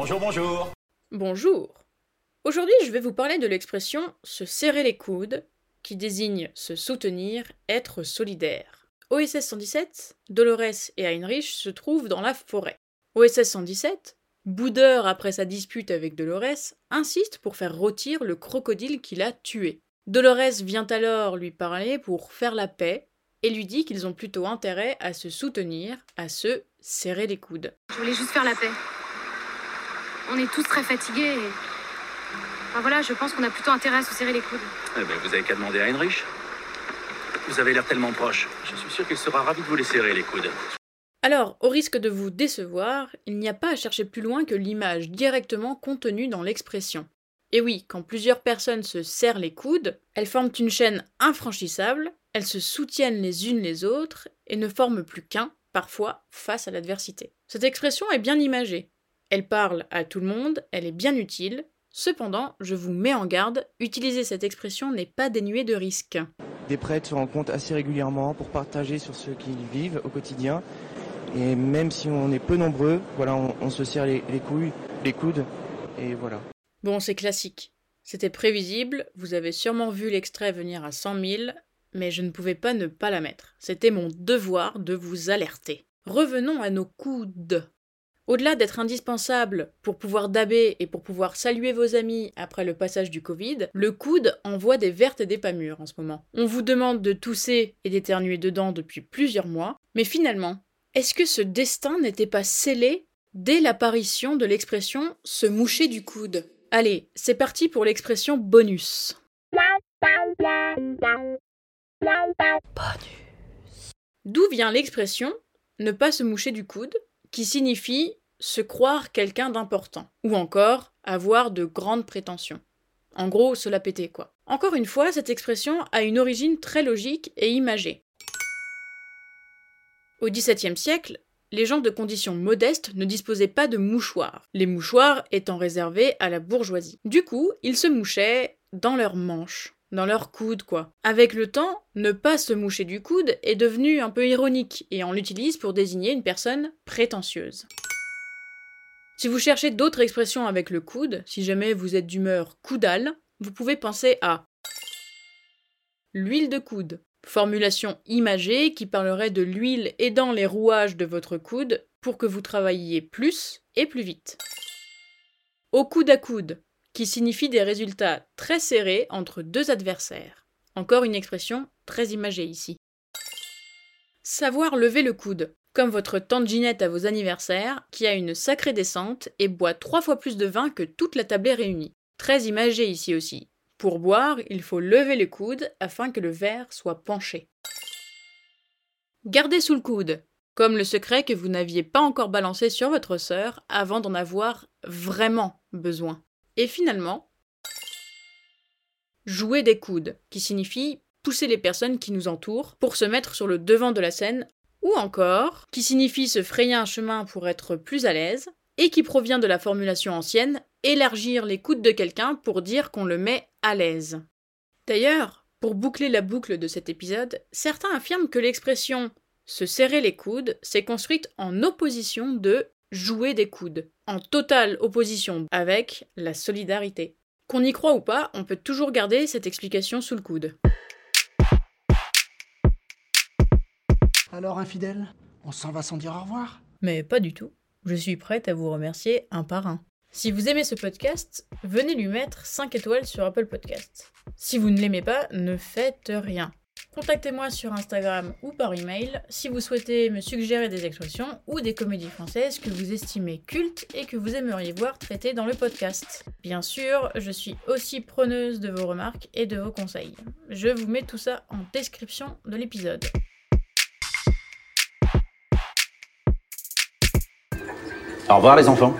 Bonjour, bonjour. Bonjour. Aujourd'hui, je vais vous parler de l'expression se serrer les coudes, qui désigne se soutenir, être solidaire. OSS 117, Dolores et Heinrich se trouvent dans la forêt. OSS 117, bout d'heure après sa dispute avec Dolores, insiste pour faire rôtir le crocodile qui l'a tué. Dolores vient alors lui parler pour faire la paix et lui dit qu'ils ont plutôt intérêt à se soutenir, à se serrer les coudes. Je voulais juste faire la paix. On est tous très fatigués et... Enfin voilà, je pense qu'on a plutôt intérêt à se serrer les coudes. Eh ben, vous avez qu'à demander à Heinrich. Vous avez l'air tellement proche. Je suis sûr qu'il sera ravi de vous les serrer les coudes. Alors, au risque de vous décevoir, il n'y a pas à chercher plus loin que l'image directement contenue dans l'expression. Et oui, quand plusieurs personnes se serrent les coudes, elles forment une chaîne infranchissable, elles se soutiennent les unes les autres et ne forment plus qu'un, parfois, face à l'adversité. Cette expression est bien imagée. Elle parle à tout le monde, elle est bien utile. Cependant, je vous mets en garde, utiliser cette expression n'est pas dénué de risques. Des prêtres se rencontrent assez régulièrement pour partager sur ce qu'ils vivent au quotidien. Et même si on est peu nombreux, voilà, on, on se serre les, les couilles, les coudes, et voilà. Bon, c'est classique. C'était prévisible, vous avez sûrement vu l'extrait venir à 100 000, mais je ne pouvais pas ne pas la mettre. C'était mon devoir de vous alerter. Revenons à nos coudes. Au-delà d'être indispensable pour pouvoir daber et pour pouvoir saluer vos amis après le passage du Covid, le coude envoie des vertes et des pas mûres en ce moment. On vous demande de tousser et d'éternuer dedans depuis plusieurs mois, mais finalement, est-ce que ce destin n'était pas scellé dès l'apparition de l'expression se moucher du coude Allez, c'est parti pour l'expression bonus. D'où vient l'expression ne pas se moucher du coude, qui signifie se croire quelqu'un d'important, ou encore avoir de grandes prétentions. En gros, se la péter, quoi. Encore une fois, cette expression a une origine très logique et imagée. Au XVIIe siècle, les gens de conditions modestes ne disposaient pas de mouchoirs, les mouchoirs étant réservés à la bourgeoisie. Du coup, ils se mouchaient dans leurs manches, dans leurs coudes, quoi. Avec le temps, ne pas se moucher du coude est devenu un peu ironique, et on l'utilise pour désigner une personne prétentieuse. Si vous cherchez d'autres expressions avec le coude, si jamais vous êtes d'humeur coudale, vous pouvez penser à l'huile de coude, formulation imagée qui parlerait de l'huile aidant les rouages de votre coude pour que vous travailliez plus et plus vite. Au coude à coude, qui signifie des résultats très serrés entre deux adversaires. Encore une expression très imagée ici. Savoir lever le coude, comme votre tante Ginette à vos anniversaires, qui a une sacrée descente et boit trois fois plus de vin que toute la tablée réunie. Très imagé ici aussi. Pour boire, il faut lever le coude afin que le verre soit penché. Gardez sous le coude, comme le secret que vous n'aviez pas encore balancé sur votre sœur avant d'en avoir vraiment besoin. Et finalement, jouer des coudes, qui signifie pousser les personnes qui nous entourent pour se mettre sur le devant de la scène, ou encore, qui signifie se frayer un chemin pour être plus à l'aise, et qui provient de la formulation ancienne élargir les coudes de quelqu'un pour dire qu'on le met à l'aise. D'ailleurs, pour boucler la boucle de cet épisode, certains affirment que l'expression se serrer les coudes s'est construite en opposition de jouer des coudes, en totale opposition avec la solidarité. Qu'on y croit ou pas, on peut toujours garder cette explication sous le coude. Alors, infidèle, on s'en va sans dire au revoir? Mais pas du tout. Je suis prête à vous remercier un par un. Si vous aimez ce podcast, venez lui mettre 5 étoiles sur Apple Podcast. Si vous ne l'aimez pas, ne faites rien. Contactez-moi sur Instagram ou par email si vous souhaitez me suggérer des expressions ou des comédies françaises que vous estimez cultes et que vous aimeriez voir traitées dans le podcast. Bien sûr, je suis aussi preneuse de vos remarques et de vos conseils. Je vous mets tout ça en description de l'épisode. Au revoir les enfants.